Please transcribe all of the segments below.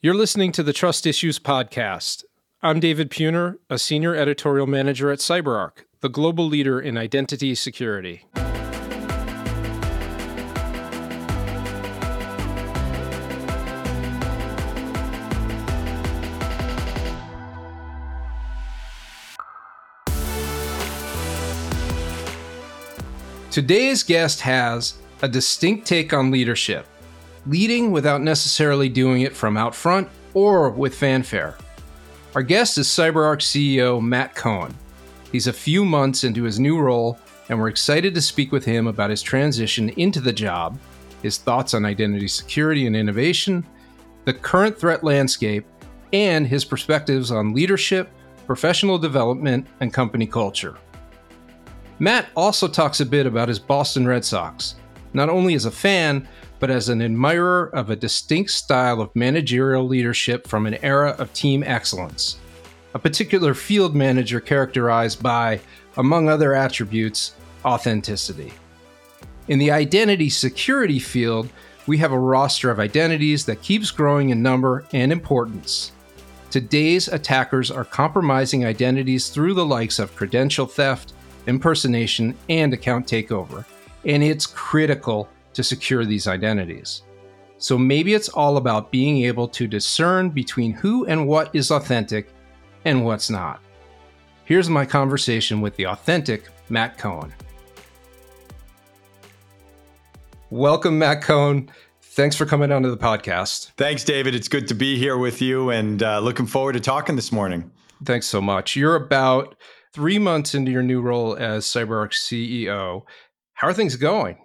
You're listening to the Trust Issues Podcast. I'm David Puner, a senior editorial manager at CyberArk, the global leader in identity security. Today's guest has a distinct take on leadership, leading without necessarily doing it from out front or with fanfare. Our guest is CyberArk CEO Matt Cohen. He's a few months into his new role, and we're excited to speak with him about his transition into the job, his thoughts on identity security and innovation, the current threat landscape, and his perspectives on leadership, professional development, and company culture. Matt also talks a bit about his Boston Red Sox, not only as a fan, but as an admirer of a distinct style of managerial leadership from an era of team excellence. A particular field manager characterized by, among other attributes, authenticity. In the identity security field, we have a roster of identities that keeps growing in number and importance. Today's attackers are compromising identities through the likes of credential theft, impersonation, and account takeover, and it's critical to secure these identities. So maybe it's all about being able to discern between who and what is authentic and what's not. Here's my conversation with the authentic Matt Cohen. Welcome, Matt Cohen. Thanks for coming onto the podcast. Thanks, David. It's good to be here with you and uh, looking forward to talking this morning. Thanks so much. You're about three months into your new role as CyberArk CEO. How are things going?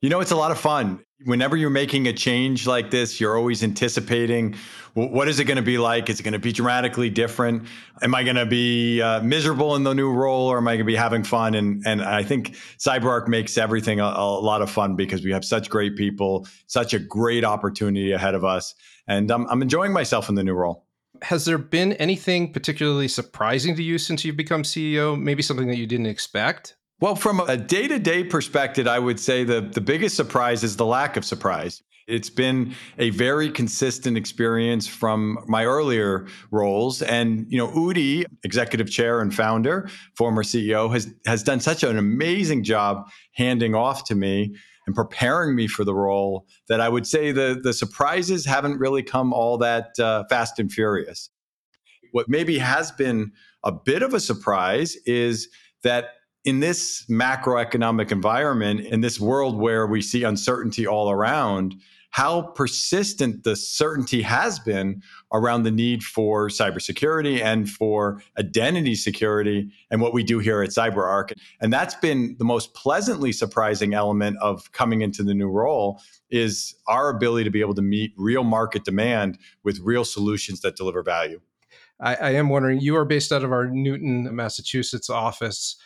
You know, it's a lot of fun. Whenever you're making a change like this, you're always anticipating well, what is it going to be like? Is it going to be dramatically different? Am I going to be uh, miserable in the new role or am I going to be having fun? And, and I think CyberArk makes everything a, a lot of fun because we have such great people, such a great opportunity ahead of us. And I'm, I'm enjoying myself in the new role has there been anything particularly surprising to you since you've become CEO? Maybe something that you didn't expect? Well, from a day to day perspective, I would say the, the biggest surprise is the lack of surprise. It's been a very consistent experience from my earlier roles. And, you know, Udi, executive chair and founder, former CEO, has, has done such an amazing job handing off to me and preparing me for the role that I would say the, the surprises haven't really come all that uh, fast and furious. What maybe has been a bit of a surprise is that in this macroeconomic environment, in this world where we see uncertainty all around, how persistent the certainty has been around the need for cybersecurity and for identity security and what we do here at CyberArk. And that's been the most pleasantly surprising element of coming into the new role is our ability to be able to meet real market demand with real solutions that deliver value. I, I am wondering, you are based out of our Newton, Massachusetts office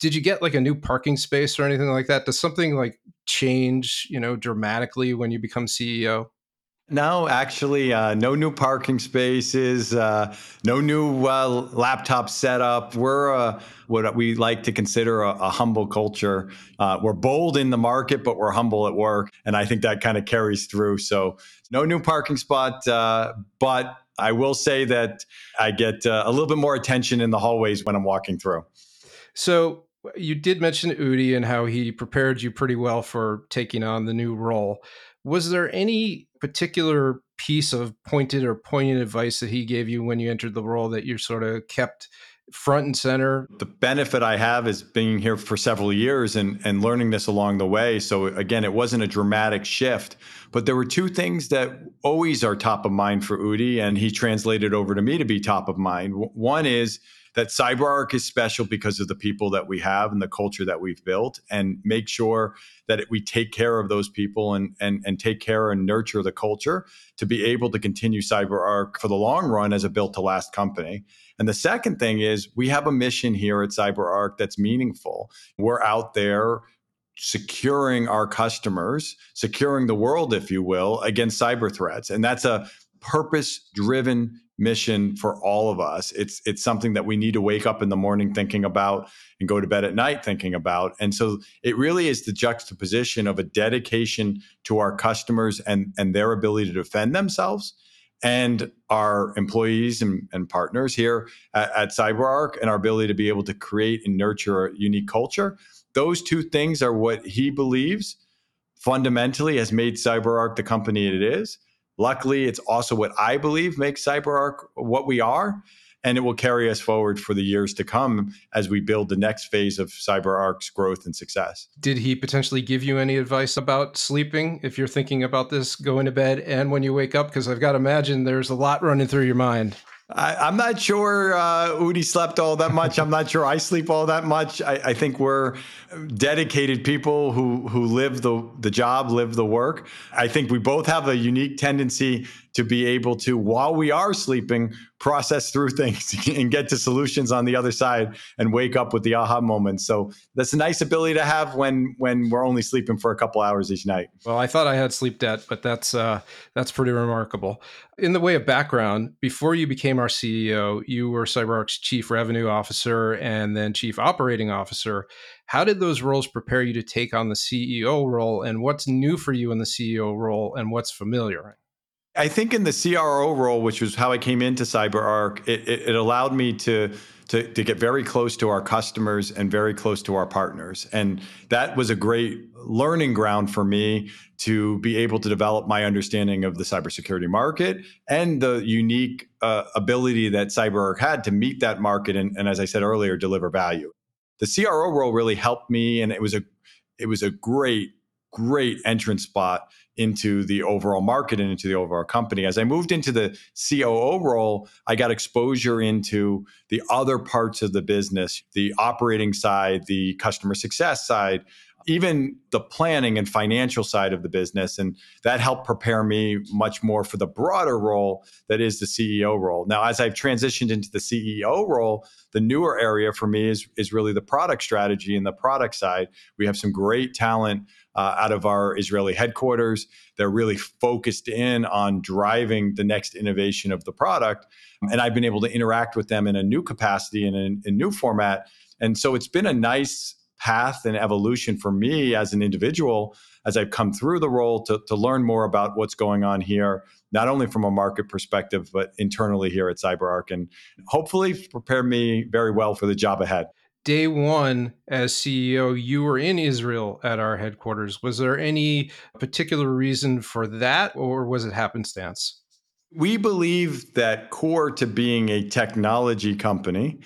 did you get like a new parking space or anything like that? Does something like change, you know, dramatically when you become CEO? No, actually, uh, no new parking spaces, uh, no new uh, laptop setup. We're uh, what we like to consider a, a humble culture. Uh, we're bold in the market, but we're humble at work, and I think that kind of carries through. So, no new parking spot, uh, but I will say that I get a little bit more attention in the hallways when I'm walking through. So, you did mention Udi and how he prepared you pretty well for taking on the new role. Was there any particular piece of pointed or poignant advice that he gave you when you entered the role that you sort of kept front and center? The benefit I have is being here for several years and, and learning this along the way. So, again, it wasn't a dramatic shift, but there were two things that always are top of mind for Udi, and he translated over to me to be top of mind. One is that CyberArk is special because of the people that we have and the culture that we've built, and make sure that we take care of those people and and and take care and nurture the culture to be able to continue CyberArk for the long run as a built to last company. And the second thing is we have a mission here at CyberArk that's meaningful. We're out there securing our customers, securing the world, if you will, against cyber threats. And that's a purpose driven mission for all of us. It's it's something that we need to wake up in the morning thinking about and go to bed at night thinking about. And so it really is the juxtaposition of a dedication to our customers and and their ability to defend themselves and our employees and, and partners here at, at CyberArk and our ability to be able to create and nurture a unique culture. Those two things are what he believes fundamentally has made CyberArk the company it is. Luckily, it's also what I believe makes CyberArk what we are and it will carry us forward for the years to come as we build the next phase of CyberArk's growth and success. Did he potentially give you any advice about sleeping if you're thinking about this going to bed and when you wake up? Because I've got to imagine there's a lot running through your mind. I, am not sure uh, Udi slept all that much. I'm not sure I sleep all that much. I, I, think we're dedicated people who who live the the job, live the work. I think we both have a unique tendency to be able to, while we are sleeping, process through things and get to solutions on the other side and wake up with the aha moment. So that's a nice ability to have when when we're only sleeping for a couple hours each night. Well, I thought I had sleep debt, but that's uh, that's pretty remarkable. In the way of background, before you became our CEO, you were CyberArk's chief revenue officer and then chief operating officer. How did those roles prepare you to take on the CEO role, and what's new for you in the CEO role, and what's familiar? I think in the CRO role, which was how I came into CyberArk, it, it, it allowed me to, to, to get very close to our customers and very close to our partners, and that was a great learning ground for me to be able to develop my understanding of the cybersecurity market and the unique uh, ability that CyberArk had to meet that market and, and, as I said earlier, deliver value. The CRO role really helped me, and it was a it was a great great entrance spot into the overall market and into the overall company. As I moved into the COO role, I got exposure into the other parts of the business, the operating side, the customer success side, even the planning and financial side of the business. And that helped prepare me much more for the broader role that is the CEO role. Now, as I've transitioned into the CEO role, the newer area for me is, is really the product strategy and the product side. We have some great talent uh, out of our Israeli headquarters. They're really focused in on driving the next innovation of the product. And I've been able to interact with them in a new capacity and in a new format. And so it's been a nice path and evolution for me as an individual as I've come through the role to, to learn more about what's going on here, not only from a market perspective, but internally here at CyberArk, and hopefully prepare me very well for the job ahead day one as CEO, you were in Israel at our headquarters. Was there any particular reason for that, or was it happenstance? We believe that core to being a technology company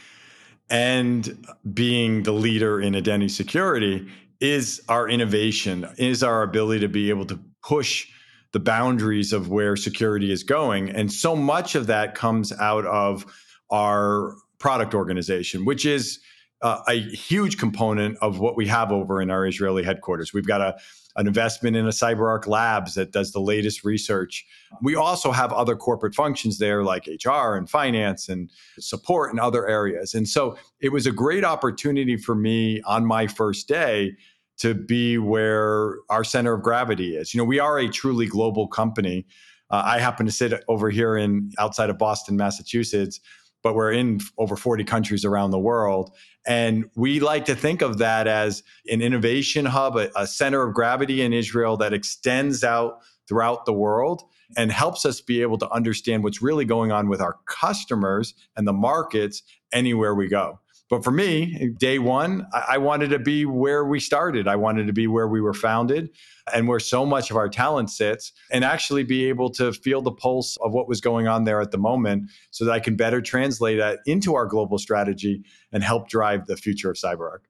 and being the leader in identity security is our innovation, is our ability to be able to push the boundaries of where security is going. And so much of that comes out of our product organization, which is uh, a huge component of what we have over in our Israeli headquarters. We've got a an investment in a CyberArk Labs that does the latest research. We also have other corporate functions there like HR and finance and support in other areas. And so it was a great opportunity for me on my first day to be where our center of gravity is. You know, we are a truly global company. Uh, I happen to sit over here in outside of Boston, Massachusetts, but we're in over 40 countries around the world. And we like to think of that as an innovation hub, a, a, center of gravity in Israel that extends out throughout the world and helps us be able to understand what's really going on with our customers and the markets anywhere we go. But for me, day one, I wanted to be where we started. I wanted to be where we were founded and where so much of our talent sits, and actually be able to feel the pulse of what was going on there at the moment so that I can better translate that into our global strategy and help drive the future of CyberArk.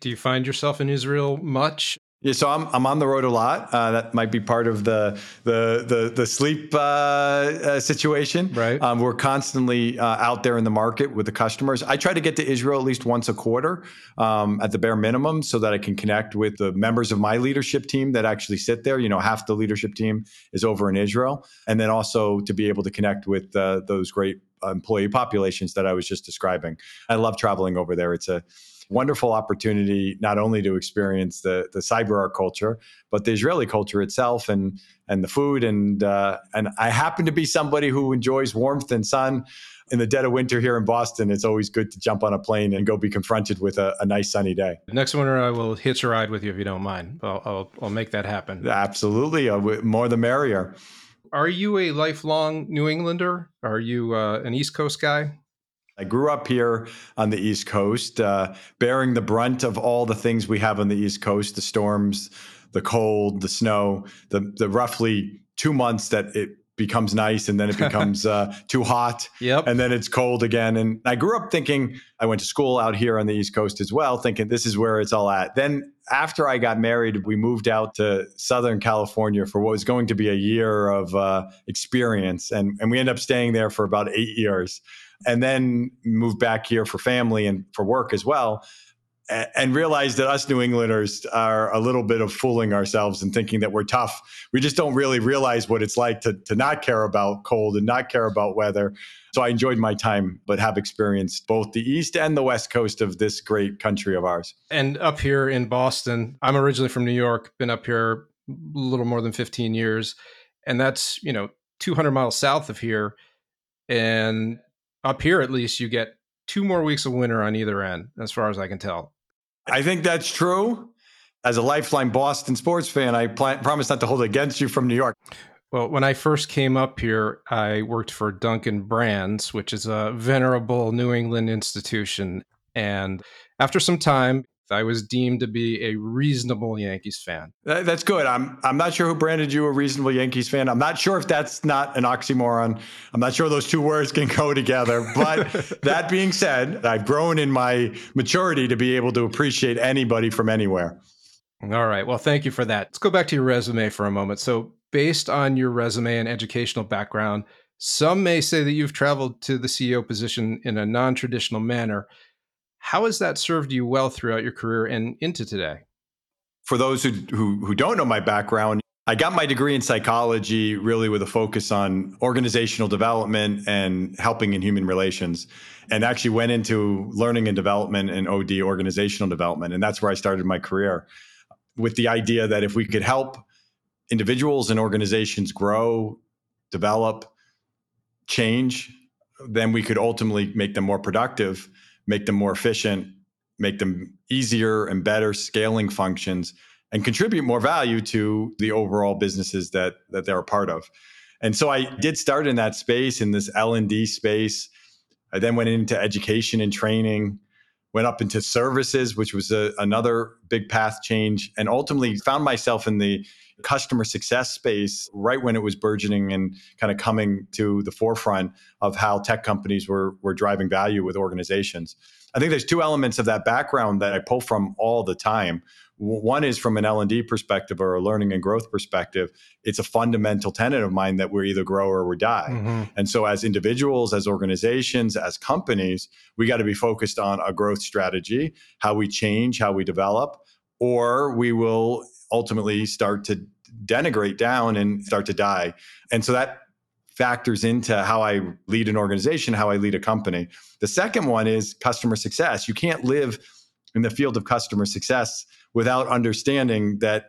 Do you find yourself in Israel much? Yeah, so I'm I'm on the road a lot. Uh, that might be part of the the the, the sleep uh, uh, situation. Right. Um, we're constantly uh, out there in the market with the customers. I try to get to Israel at least once a quarter, um, at the bare minimum, so that I can connect with the members of my leadership team that actually sit there. You know, half the leadership team is over in Israel, and then also to be able to connect with uh, those great employee populations that I was just describing. I love traveling over there. It's a wonderful opportunity not only to experience the the CyberArk culture, but the Israeli culture itself and and the food and uh, and I happen to be somebody who enjoys warmth and sun. In the dead of winter here in Boston, it's always good to jump on a plane and go be confronted with a, a nice sunny day. Next winter, I will hitch a ride with you if you don't mind. I'll, I'll, I'll make that happen. Absolutely. Uh, more the merrier. Are you a lifelong New Englander? Are you uh, an East Coast guy? I grew up here on the East Coast, uh, bearing the brunt of all the things we have on the East Coast the storms, the cold, the snow, the, the roughly two months that it becomes nice and then it becomes uh, too hot yep. and then it's cold again. And i grew up thinking i went to school out here on the east coast as well thinking this is where it's all at. Then after i got married we moved out to southern california for what was going to be a year of uh, experience. And, and we ended up staying there for about eight years and then moved back here for family and for work as well and realize that us New Englanders are a little bit of fooling ourselves and thinking that we're tough. We just don't really realize what it's like to, to not care about cold and not care about weather. So I enjoyed my time, but have experienced both the east and the west coast of this great country of ours. And up here in Boston, I'm originally from New York, been up here a little more than 15 years. And that's, you know, 200 miles south of here. And up here, at least, you get two more weeks of winter on either end, as far as I can tell. I think that's true. As a lifeline Boston sports fan, I pl- promise not to hold it against you from New York. Well, when I first came up here, I worked for Dunkin' Brands, which is a venerable New England institution. And after some time, I was deemed to be a reasonable Yankees fan. That's good. I'm I'm not sure who branded you a reasonable Yankees fan. I'm not sure if that's not an oxymoron. I'm not sure those two words can go together. But that being said, I've grown in my maturity to be able to appreciate anybody from anywhere. All right. Well, thank you for that. Let's go back to your resume for a moment. So, based on your resume and educational background, some may say that you've traveled to the CEO position in a non traditional manner. How has that served you well throughout your career and into today? For those who, who, who don't know my background, I got my degree in psychology really with a focus on organizational development and helping in human relations, and actually went into learning and development and OD organizational development. And that's where I started my career with the idea that if we could help individuals and organizations grow, develop, change, then we could ultimately make them more productive make them more efficient, make them easier and better scaling functions, and contribute more value to the overall businesses that that they're a part of. And so I did start in that space in this L and D space. I then went into education and training, went up into services, which was a, another big path change, and ultimately found myself in the customer success space right when it was burgeoning and kind of coming to the forefront of how tech companies were were driving value with organizations. I think there's two elements of that background that I pull from all the time. One is from an L&D perspective or a learning and growth perspective. It's a fundamental tenet of mine that we're either grow or we die. Mm-hmm. And so as individuals, as organizations, as companies, we got to be focused on a growth strategy, how we change, how we develop, or we will ultimately start to denigrate down and start to die. And so that factors into how I lead an organization, how I lead a company. The second one is customer success. You can't live in the field of customer success without understanding that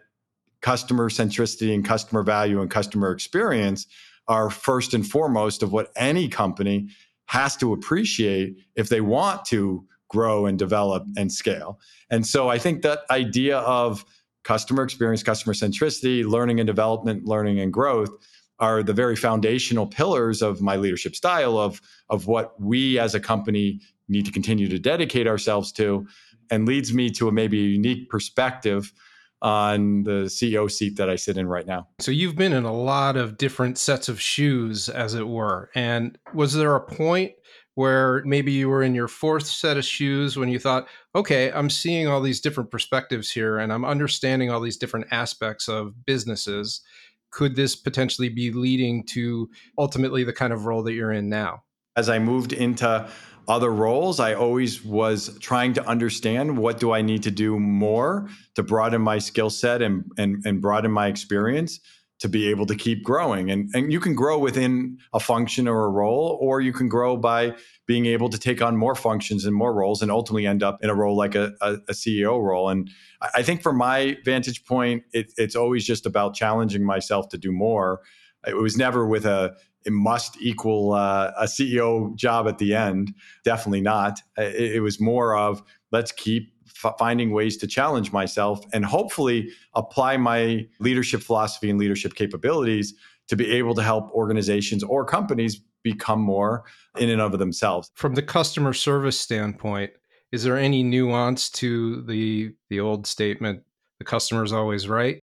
customer centricity and customer value and customer experience are first and foremost of what any company has to appreciate if they want to grow and develop and scale. And so I think that idea of customer experience, customer centricity, learning and development, learning and growth are the very foundational pillars of my leadership style of of what we as a company need to continue to dedicate ourselves to and leads me to a maybe a unique perspective on the CEO seat that I sit in right now. So you've been in a lot of different sets of shoes as it were and was there a point where maybe you were in your fourth set of shoes when you thought, okay, I'm seeing all these different perspectives here and I'm understanding all these different aspects of businesses. Could this potentially be leading to ultimately the kind of role that you're in now? As I moved into other roles, I always was trying to understand what do I need to do more to broaden my skill set and, and, and broaden my experience to be able to keep growing. And, and you can grow within a function or a role, or you can grow by being able to take on more functions and more roles and ultimately end up in a role like a, a, a CEO role. And I think from my vantage point, it, it's always just about challenging myself to do more. It was never with a it must equal uh, a CEO job at the end. Definitely not. It, it was more of let's keep f- finding ways to challenge myself and hopefully apply my leadership philosophy and leadership capabilities to be able to help organizations or companies become more in and of themselves. From the customer service standpoint, is there any nuance to the the old statement the customer is always right?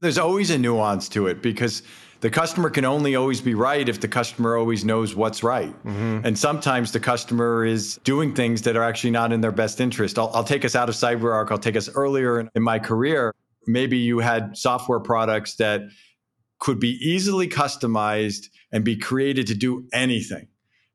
There's always a nuance to it because the customer can only always be right if the customer always knows what's right. Mm-hmm. And sometimes the customer is doing things that are actually not in their best interest. I'll, I'll take us out of CyberArk. I'll take us earlier in, in my career. Maybe you had software products that could be easily customized and be created to do anything.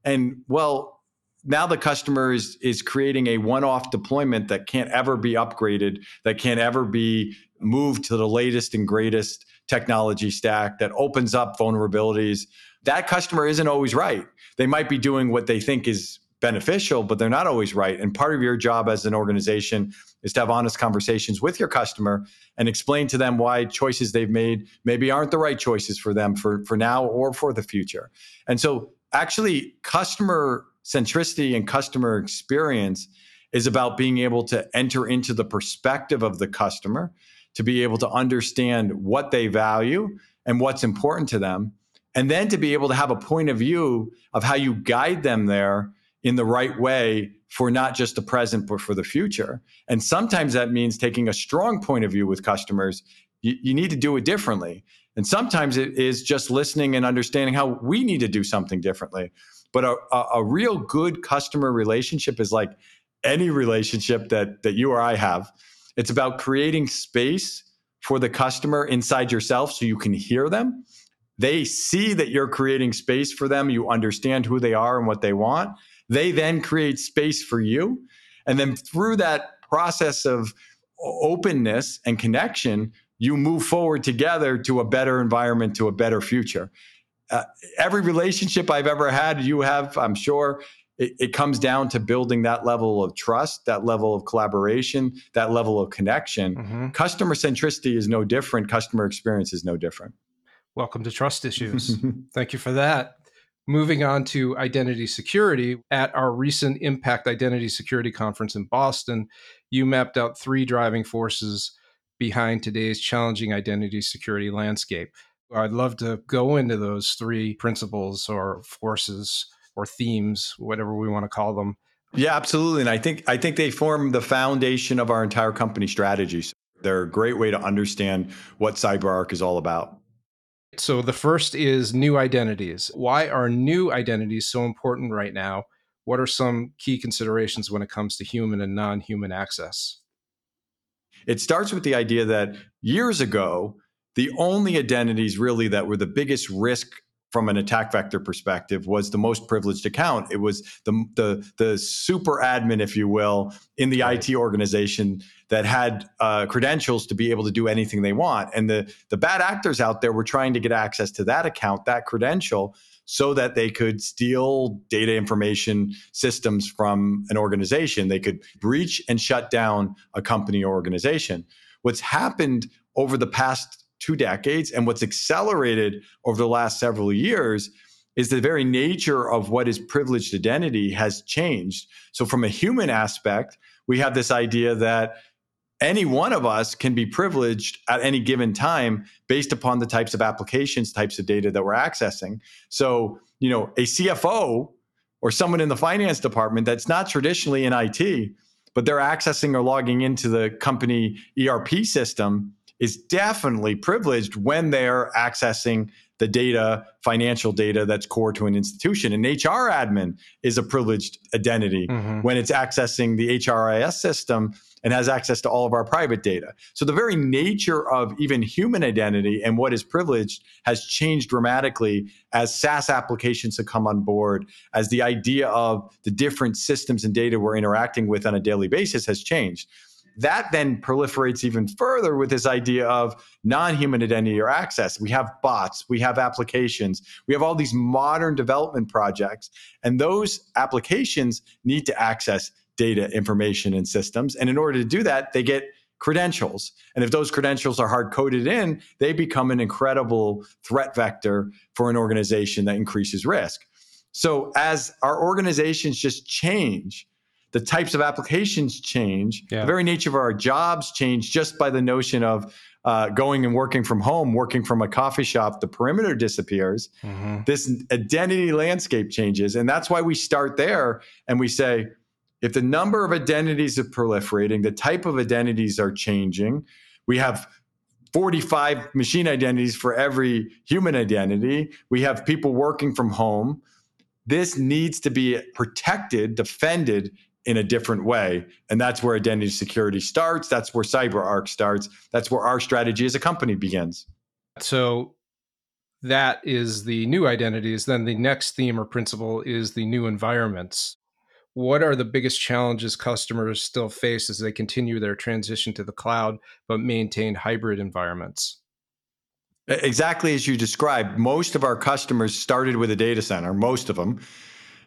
And well, now the customer is is creating a one-off deployment that can't ever be upgraded, that can't ever be moved to the latest and greatest technology stack that opens up vulnerabilities. That customer isn't always right. They might be doing what they think is beneficial, but they're not always right. And part of your job as an organization is to have honest conversations with your customer and explain to them why choices they've made maybe aren't the right choices for them for, for now or for the future. And so, actually, customer centricity and customer experience is about being able to enter into the perspective of the customer to be able to understand what they value and what's important to them. And then to be able to have a point of view of how you guide them there in the right way for not just the present, but for the future. And sometimes that means taking a strong point of view with customers. You, you need to do it differently. And sometimes it is just listening and understanding how we need to do something differently. But a, a, a real good customer relationship is like any relationship that, that you or I have it's about creating space for the customer inside yourself so you can hear them. They see that you're creating space for them. You understand who they are and what they want. They then create space for you. And then through that process of openness and connection, you move forward together to a better environment, to a better future. Uh, every relationship I've ever had, you have, I'm sure, it, it, comes down to building that level of trust, that level of collaboration, that level of connection. Mm-hmm. Customer centricity is no different. Customer experience is no different. Welcome to Trust Issues. Thank you for that. Moving on to identity security, at our recent Impact Identity Security Conference in Boston, you mapped out three driving forces behind today's challenging identity security landscape. I'd love to go into those three principles or forces or themes, whatever we want to call them. Yeah, absolutely. And I think I think they form the foundation of our entire company strategies. They're a great way to understand what CyberArk is all about. So the first is new identities. Why are new identities so important right now? What are some key considerations when it comes to human and non-human access? It starts with the idea that years ago, the only identities really that were the biggest risk from an attack vector perspective was the most privileged account. It was the the the super admin, if you will, in the right. IT organization that had uh, credentials to be able to do anything they want. And the the bad actors out there were trying to get access to that account, that credential, so that they could steal data information systems from an organization. They could breach and shut down a company or organization. What's happened over the past two decades. And what's accelerated over the last several years is the very nature of what is privileged identity has changed. So, from a human aspect, we have this idea that any one of us can be privileged at any given time based upon the types of applications, types of data that we're accessing. So, you know, a CFO or someone in the finance department that's not traditionally in IT, but they're accessing or logging into the company ERP system is definitely privileged when they're accessing the data, financial data that's core to an institution. An HR admin is a privileged identity mm-hmm. when it's accessing the HRIS system and has access to all of our private data. So the very nature of even human identity and what is privileged has changed dramatically as SaaS applications have come on board, as the idea of the different systems and data we're interacting with on a daily basis has changed that then proliferates even further with this idea of non-human identity or access. We have bots we have applications we have all these modern development projects and those applications need to access data information and systems. And in order to do that they get credentials. And if those credentials are hard coded in they become an incredible threat vector for an organization that increases risk. So as our organizations just change the types of applications change. Yeah. The very nature of our jobs change just by the notion of uh, going and working from home, working from a coffee shop, the perimeter disappears. Mm-hmm. This identity landscape changes. And that's why we start there and we say, if the number of identities are proliferating, the type of identities are changing, we have 45 machine identities for every human identity, we have people working from home. This needs to be protected, defended in a different way. And that's where identity security starts. That's where CyberArk starts. That's where our strategy as a company begins. So that is the new identities. Then the next theme or principle is the new environments. What are the biggest challenges customers still face as they continue their transition to the cloud but maintain hybrid environments? Exactly as you described, most of our customers started with a data center, most of them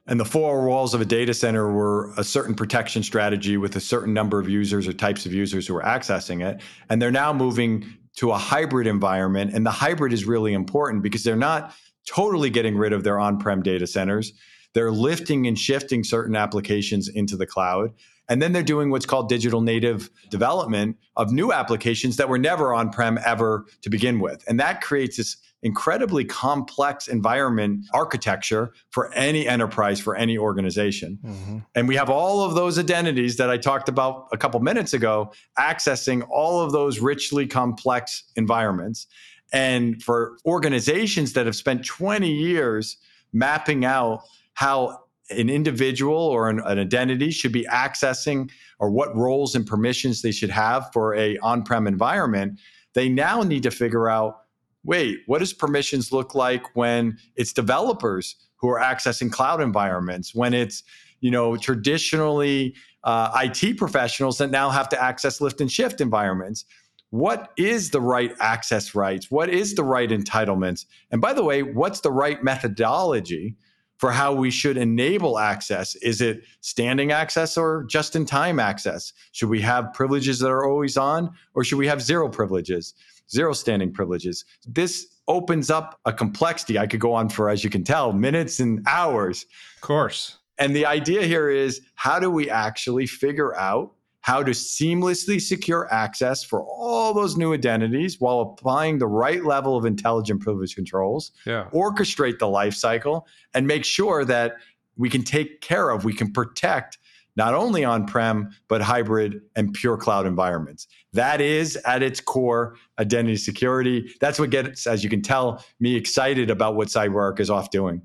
and the four walls of a data center were a certain protection strategy with a certain number of users or types of users who were accessing it. And they're now moving to a hybrid environment. And the hybrid is really important because they're not totally getting rid of their on prem data centers. They're lifting and shifting certain applications into the cloud. And then they're doing what's called digital native development of new applications that were never on prem ever to begin with. And that creates this incredibly complex environment architecture for any enterprise, for any organization. Mm-hmm. And we have all of those identities that I talked about a couple minutes ago, accessing all of those richly complex environments. And for organizations that have spent 20 years mapping out how an individual or an, an, identity should be accessing or what roles and permissions they should have for a on-prem environment they now need to figure out wait what does permissions look like when it's developers who are accessing cloud environments when it's you know traditionally uh, it professionals that now have to access lift and shift environments what is the right access rights what is the right entitlements and by the way what's the right methodology for how we should enable access. Is it standing access or just in time access? Should we have privileges that are always on or should we have zero privileges, zero standing privileges? This opens up a complexity. I could go on for, as you can tell, minutes and hours. Of course. And the idea here is how do we actually figure out how to seamlessly secure access for all those new identities while applying the right level of intelligent privilege controls, yeah. orchestrate the lifecycle, and make sure that we can take care of, we can protect not only on prem, but hybrid and pure cloud environments. That is at its core identity security. That's what gets, as you can tell, me excited about what CyberArk is off doing.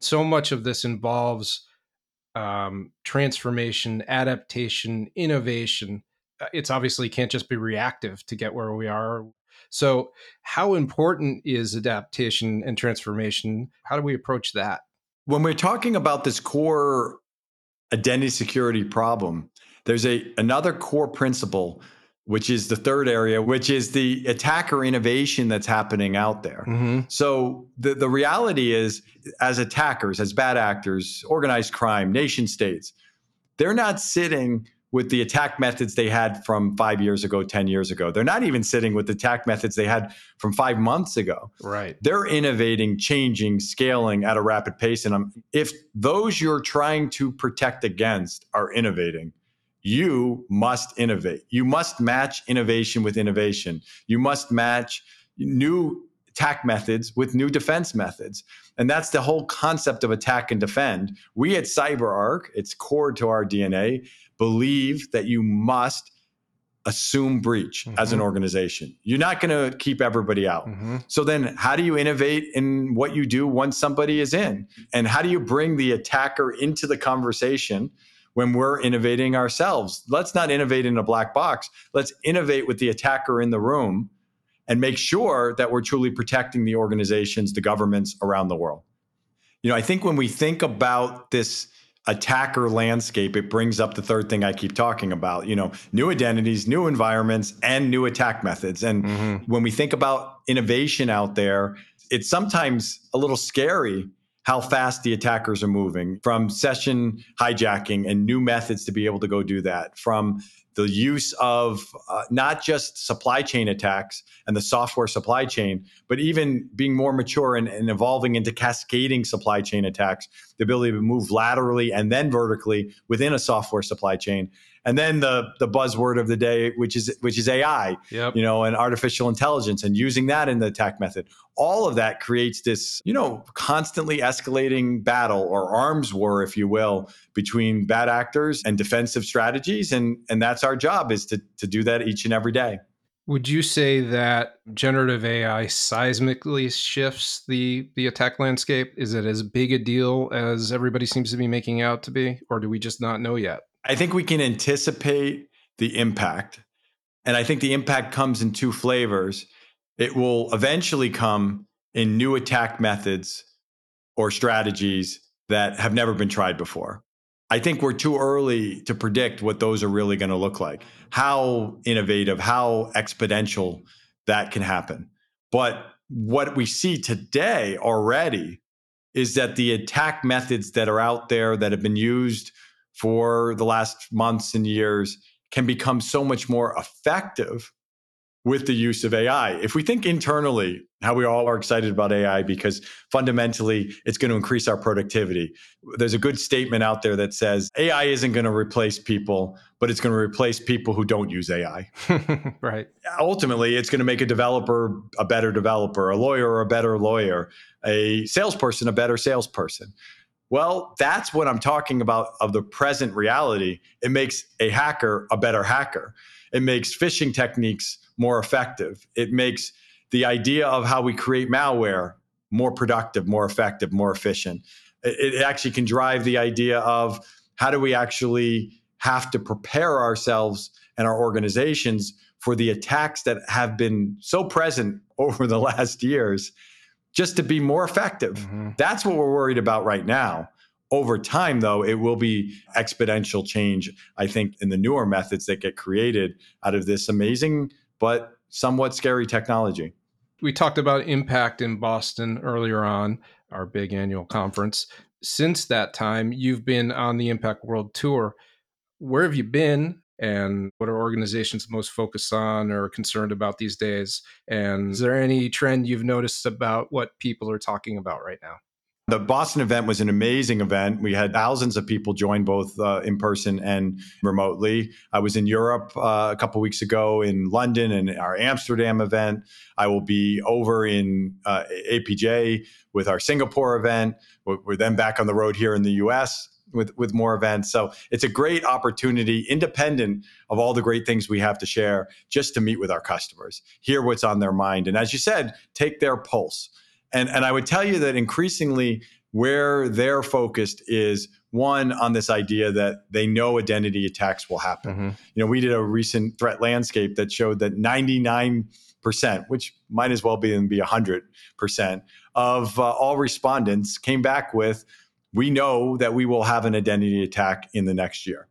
So much of this involves um, transformation, adaptation, innovation. Uh, it's obviously can't just be reactive to get where we are. So, how important is adaptation and transformation? How do we approach that? When we're talking about this core identity security problem, there's a another core principle which is the third area, which is the attacker innovation that's happening out there. Mm-hmm. So the, the reality is, as attackers, as bad actors, organized crime, nation states, they're not sitting with the attack methods they had from five years ago, 10 years ago. They're not even sitting with the attack methods they had from five months ago. Right. They're innovating, changing, scaling at a rapid pace. And if those you're trying to protect against are innovating, you must innovate. You must match innovation with innovation. You must match new attack methods with new defense methods. And that's the whole concept of attack and defend. We at CyberArk, it's core to our DNA, believe that you must assume breach mm-hmm. as an mm-hmm. organization. You're not going to keep everybody out. Mm-hmm. So then how do you innovate in what you do once somebody is in? And how do you bring the attacker into the conversation? when we're innovating ourselves. Let's not innovate in a black box. Let's innovate with the attacker in the room and make sure that we're truly protecting the organizations, the governments around the world. You know, I think when we think about this attacker landscape, it brings up the third thing I keep talking about, you know, new identities, new environments, and new attack methods. And mm-hmm. when we think about innovation out there, it's sometimes a little scary how fast the attackers are moving from session hijacking and new methods to be able to go do that from the use of uh, not just supply chain attacks and the software supply chain, but even being more mature and, and, evolving into cascading supply chain attacks the ability to move laterally and then vertically within a software supply chain. And then the the buzzword of the day, which is which is AI, yep. you know, and artificial intelligence, and using that in the attack method. All of that creates this, you know, constantly escalating battle or arms war, if you will, between bad actors and defensive strategies. And and that's our job is to to do that each and every day. Would you say that generative AI seismically shifts the the attack landscape? Is it as big a deal as everybody seems to be making out to be, or do we just not know yet? I think we can anticipate the impact, and I think the impact comes in two flavors. It will eventually come in new attack methods or strategies that have never been tried before. I think we're too early to predict what those are really going to look like, how innovative, how exponential that can happen. But what we see today already is that the attack methods that are out there that have been used for the last months and years can become so much more effective with the use of AI. If we think internally, how we all are excited about AI because fundamentally it's going to increase our productivity. There's a good statement out there that says AI isn't going to replace people, but it's going to replace people who don't use AI. right. Ultimately, it's going to make a developer a better developer, a lawyer a better lawyer, a salesperson a better salesperson. Well, that's what I'm talking about of the present reality. It makes a hacker a better hacker. It makes phishing techniques more effective. It makes the idea of how we create malware more productive, more effective, more efficient. It, actually can drive the idea of how do we actually have to prepare ourselves and our organizations for the attacks that have been so present over the last years just to be more effective. Mm-hmm. That's what we're worried about right now. Over time, though, it will be exponential change, I think, in the newer methods that get created out of this amazing but somewhat scary technology. We talked about impact in Boston earlier on, our big annual conference. Since that time, you've been on the Impact World Tour. Where have you been? And what are organizations most focused on or concerned about these days? And is there any trend you've noticed about what people are talking about right now? The Boston event was an amazing event. We had thousands of people join both uh, in person and remotely. I was in Europe uh, a couple weeks ago in London and our Amsterdam event. I will be over in uh, APJ with our Singapore event. We're, we're then back on the road here in the US with, with more events. So it's a great opportunity, independent of all the great things we have to share, just to meet with our customers, hear what's on their mind. And as you said, take their pulse. And, and I would tell you that increasingly where they're focused is one on this idea that they know identity attacks will happen. Mm-hmm. You know, we did a recent threat landscape that showed that 99%, which might as well be and be 100% of uh, all respondents came back with we know that we will have an identity attack in the next year.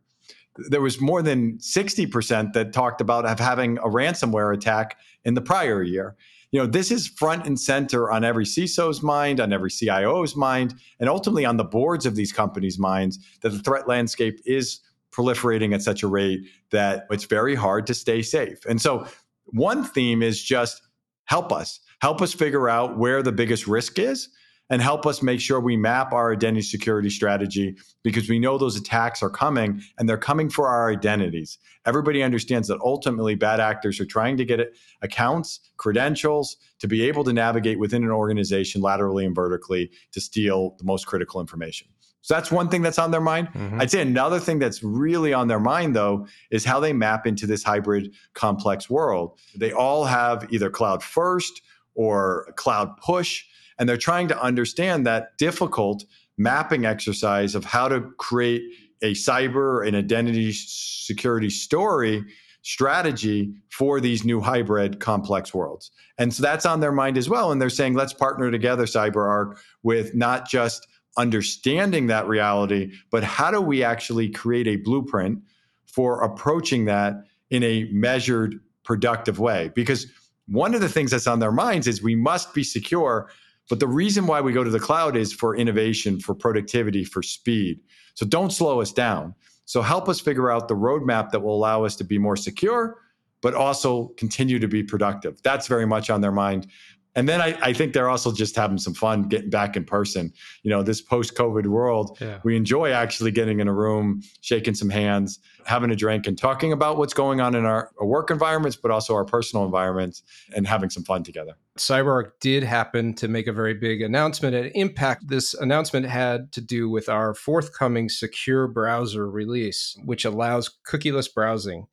There was more than 60% that talked about have having a ransomware attack in the prior year you know, this is front and center on every CISO's mind, on every CIO's mind, and ultimately on the boards of these companies' minds that the threat landscape is proliferating at such a rate that it's very hard to stay safe. And so, one theme is just help us, help us figure out where the biggest risk is and help us make sure we map our identity security strategy because we know those attacks are coming and they're coming for our identities. Everybody understands that ultimately bad actors are trying to get accounts, credentials to be able to navigate within an organization laterally and vertically to steal the most critical information. So that's one thing that's on their mind. Mm-hmm. I'd say another thing that's really on their mind, though, is how they map into this hybrid complex world. They all have either cloud first or cloud push and they're trying to understand that difficult mapping exercise of how to create a cyber and identity security story strategy for these new hybrid complex worlds. And so that's on their mind as well. And they're saying, let's partner together, CyberArk, with not just understanding that reality, but how do we actually create a blueprint for approaching that in a measured, productive way? Because one of the things that's on their minds is we must be secure but the reason why we go to the cloud is for innovation, for productivity, for speed. So don't slow us down. So help us figure out the roadmap that will allow us to be more secure, but also continue to be productive. That's very much on their mind. And then I, I, think they're also just having some fun getting back in person. You know, this post COVID world, yeah. we enjoy actually getting in a room, shaking some hands, having a drink, and talking about what's going on in our, our work environments, but also our personal environments, and having some fun together. CyberArk did happen to make a very big announcement and impact. This announcement had to do with our forthcoming secure browser release, which allows cookieless browsing.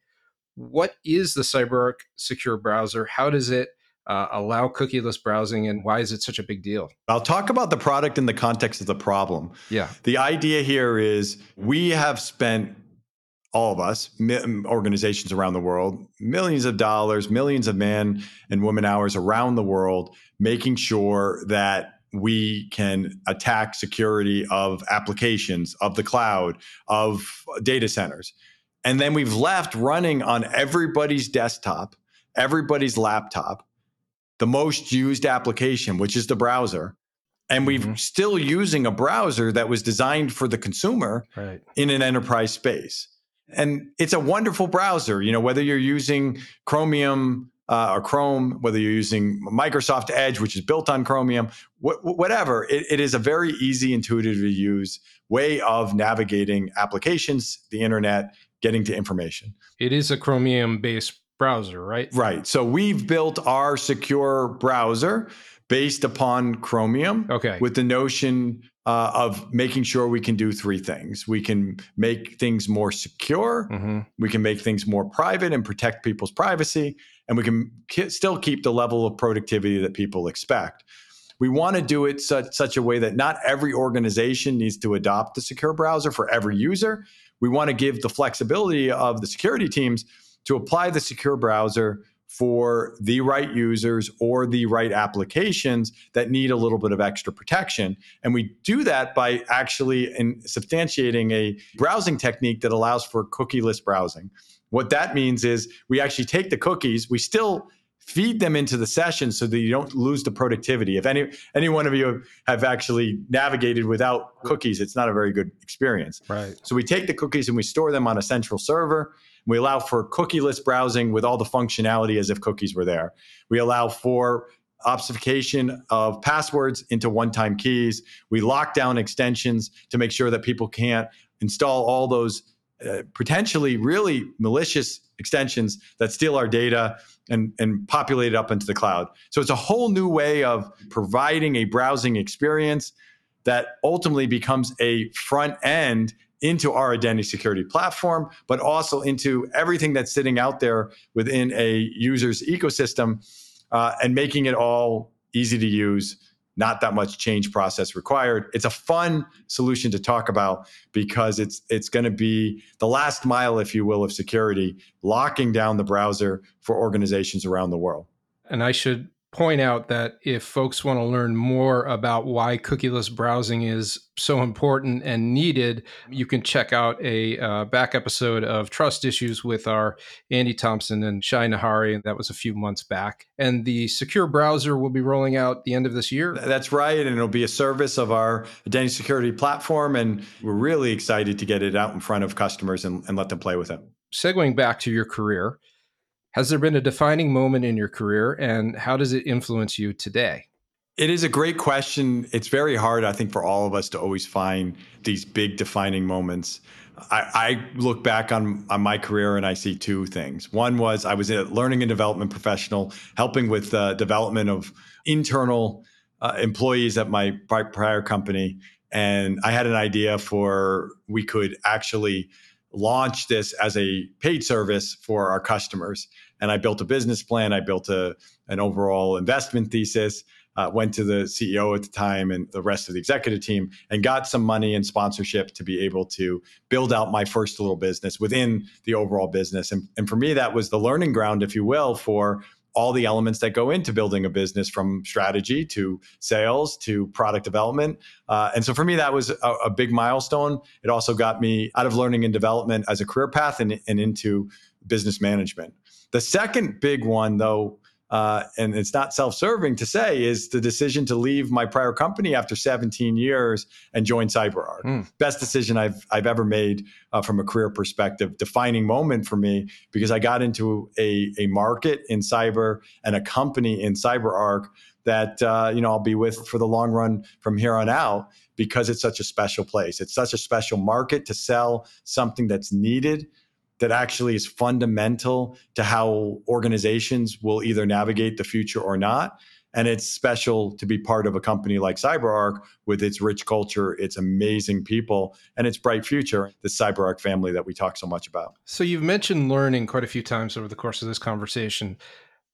What is the CyberArk secure browser? How does it uh, allow cookieless browsing and why is it such a big deal? I'll talk about the product in the context of the problem. Yeah. The idea here is we have spent all of us, organizations around the world, millions of dollars, millions of men and women hours around the world, making sure that we can attack security of applications, of the cloud, of data centers. And then we've left running on everybody's desktop, everybody's laptop, the most used application, which is the browser. And we're mm-hmm. still using a browser that was designed for the consumer right. in an enterprise space. And it's a wonderful browser, you know, whether you're using Chromium uh, or Chrome, whether you're using Microsoft Edge, which is built on Chromium, wh- whatever, it, it is a very easy, intuitive to use way of navigating applications, the internet, getting to information. It is a Chromium based browser, right? Right. So we've built our secure browser based upon Chromium. Okay. With the notion uh, of making sure we can do three things. We can make things more secure. Mm-hmm. We can make things more private and protect people's privacy. And we can k- still keep the level of productivity that people expect. We want to do it such, such a way that not every organization needs to adopt the secure browser for every user. We want to give the flexibility of the security teams to apply the secure browser for the right users or the right applications that need a little bit of extra protection. And we do that by actually in substantiating a browsing technique that allows for cookieless browsing. What that means is we actually take the cookies, we still feed them into the session so that you don't lose the productivity. If any any one of you have actually navigated without cookies, it's not a very good experience. Right. So we take the cookies and we store them on a central server we allow for cookieless browsing with all the functionality as if cookies were there. We allow for obfuscation of passwords into one time keys. We lock down extensions to make sure that people can't install all those uh, potentially really malicious extensions that steal our data and, and populate it up into the cloud. So it's a whole new way of providing a browsing experience that ultimately becomes a front end into our identity security platform, but also into everything that's sitting out there within a user's ecosystem uh, and making it all easy to use, not that much change process required. It's a fun solution to talk about because it's it's going to be the last mile, if you will, of security, locking down the browser for organizations around the world. And I should point out that if folks want to learn more about why cookieless browsing is so important and needed, you can check out a uh, back episode of Trust Issues with our Andy Thompson and Shay Nahari. And that was a few months back. And the secure browser will be rolling out the end of this year. That's right. And it'll be a service of our identity security platform. And we're really excited to get it out in front of customers and, and let them play with it. Segueing back to your career, has there been a defining moment in your career and how does it influence you today? It is a great question. It's very hard, I think, for all of us to always find these big defining moments. I, I, look back on, on my career and I see two things. One was I was a learning and development professional, helping with the development of internal uh, employees at my prior company. And I had an idea for we could actually launch this as a paid service for our customers. And I built a business plan. I built a, an overall investment thesis. Uh, went to the CEO at the time and the rest of the executive team and got some money and sponsorship to be able to build out my first little business within the overall business. And, and for me, that was the learning ground, if you will, for all the elements that go into building a business from strategy to sales to product development. Uh, and so for me, that was a, a, big milestone. It also got me out of learning and development as a career path and, and into business management. The second big one, though, uh, and it's not self-serving to say, is the decision to leave my prior company after 17 years and join CyberArk. Mm. Best decision I've I've ever made uh, from a career perspective. Defining moment for me because I got into a a market in cyber and a company in CyberArk that uh, you know I'll be with for the long run from here on out because it's such a special place. It's such a special market to sell something that's needed that actually is fundamental to how organizations will either navigate the future or not. And it's special to be part of a company like CyberArk with its rich culture, its amazing people, and its bright future, the CyberArk family that we talk so much about. So you've mentioned learning quite a few times over the course of this conversation.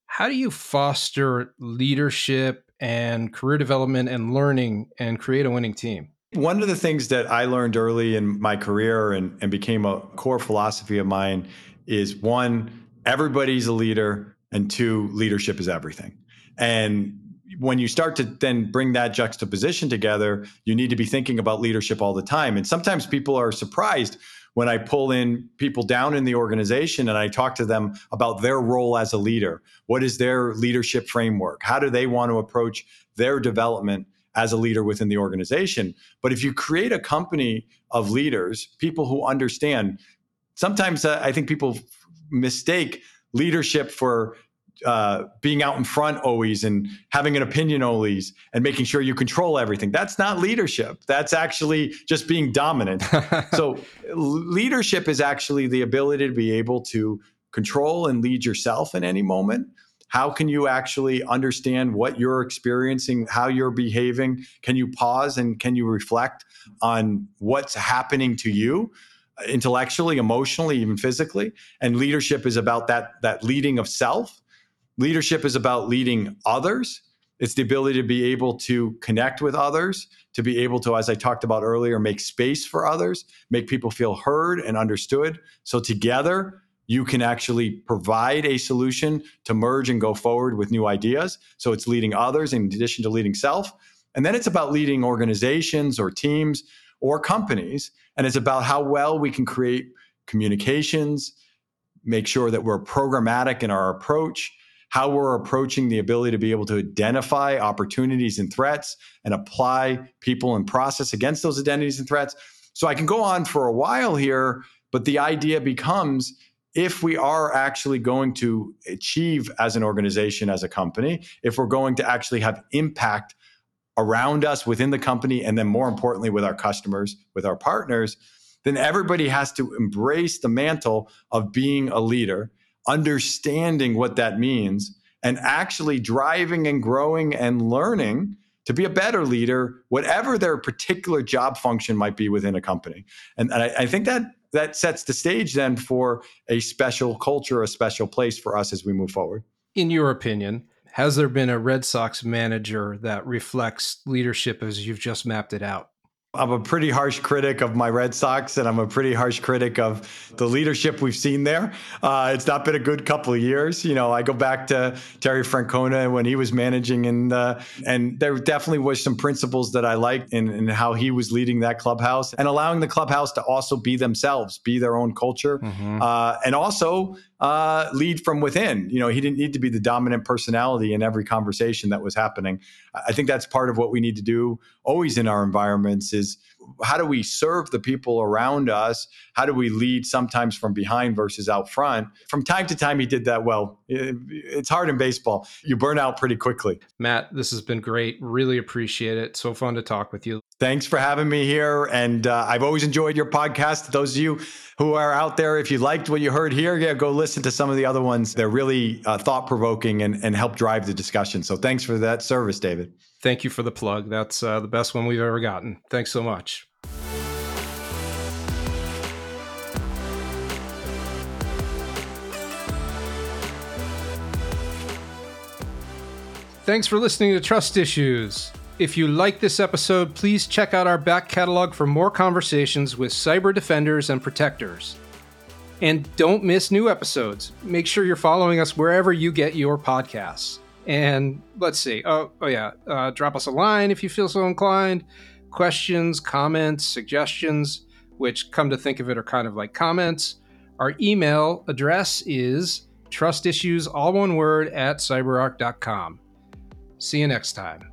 How do you foster leadership and career development and learning and create a winning team? One of the things that I learned early in my career and, and became a core philosophy of mine is one, everybody's a leader, and two, leadership is everything. And when you start to then bring that juxtaposition together, you need to be thinking about leadership all the time. And sometimes people are surprised when I pull in people down in the organization and I talk to them about their role as a leader. What is their leadership framework? How do they want to approach their development? As a leader within the organization. But if you create a company of leaders, people who understand, sometimes uh, I think people mistake leadership for uh, being out in front always and having an opinion always and making sure you control everything. That's not leadership. That's actually just being dominant. so, leadership is actually the ability to be able to control and lead yourself in any moment how can you actually understand what you're experiencing, how you're behaving? Can you pause and can you reflect on what's happening to you? Uh, intellectually emotionally even physically and leadership is about that that leading of self leadership is about leading others it's the ability to be able to connect with others, to be able to, as I talked about earlier, make space for others, make people feel heard and understood. So together, you can actually provide a solution to merge and go forward with new ideas. So it's leading others in addition to leading self. And then it's about leading organizations or teams or companies. And it's about how well we can create communications, make sure that we're programmatic in our approach, how we're approaching the ability to be able to identify opportunities and threats and apply people and process against those identities and threats. So I can go on for a while here, but the idea becomes if we are actually going to achieve as an organization, as a company, if we're going to actually have impact around us within the company, and then more importantly, with our customers, with our partners, then everybody has to embrace the mantle of being a leader, understanding what that means, and actually driving and growing and learning to be a better leader, whatever their particular job function might be within a company. And, and I, I think that that sets the stage then for a special culture, a special place for us as we move forward. In your opinion, has there been a Red Sox manager that reflects leadership as you've just mapped it out? I'm a pretty harsh critic of my Red Sox, and I'm a pretty harsh critic of the leadership we've seen there. Uh, it's not been a good couple of years. You know, I go back to Terry Francona when he was managing, and uh, and there definitely was some principles that I liked in, in how he was leading that clubhouse and allowing the clubhouse to also be themselves, be their own culture, mm-hmm. uh, and also uh, lead from within. You know, he didn't need to be the dominant personality in every conversation that was happening. I think that's part of what we need to do always in our environments is how do we serve the people around us? How do we lead sometimes from behind versus out front? From time to time, he did that well. It's hard in baseball. You burn out pretty quickly. Matt, this has been great. Really appreciate it. So fun to talk with you. Thanks for having me here. And uh, I've always enjoyed your podcast. Those of you who are out there, if you liked what you heard here, yeah, go listen to some of the other ones. They're really uh, thought provoking and, and help drive the discussion. So thanks for that service, David. Thank you for the plug. That's uh, the best one we've ever gotten. Thanks so much. Thanks for listening to Trust Issues. If you like this episode, please check out our back catalog for more conversations with cyber defenders and protectors. And don't miss new episodes. Make sure you're following us wherever you get your podcasts. And let's see. Oh, oh yeah. Uh, drop us a line if you feel so inclined. Questions, comments, suggestions, which come to think of it are kind of like comments. Our email address is trustissues, all one word, at cyberark.com. See you next time.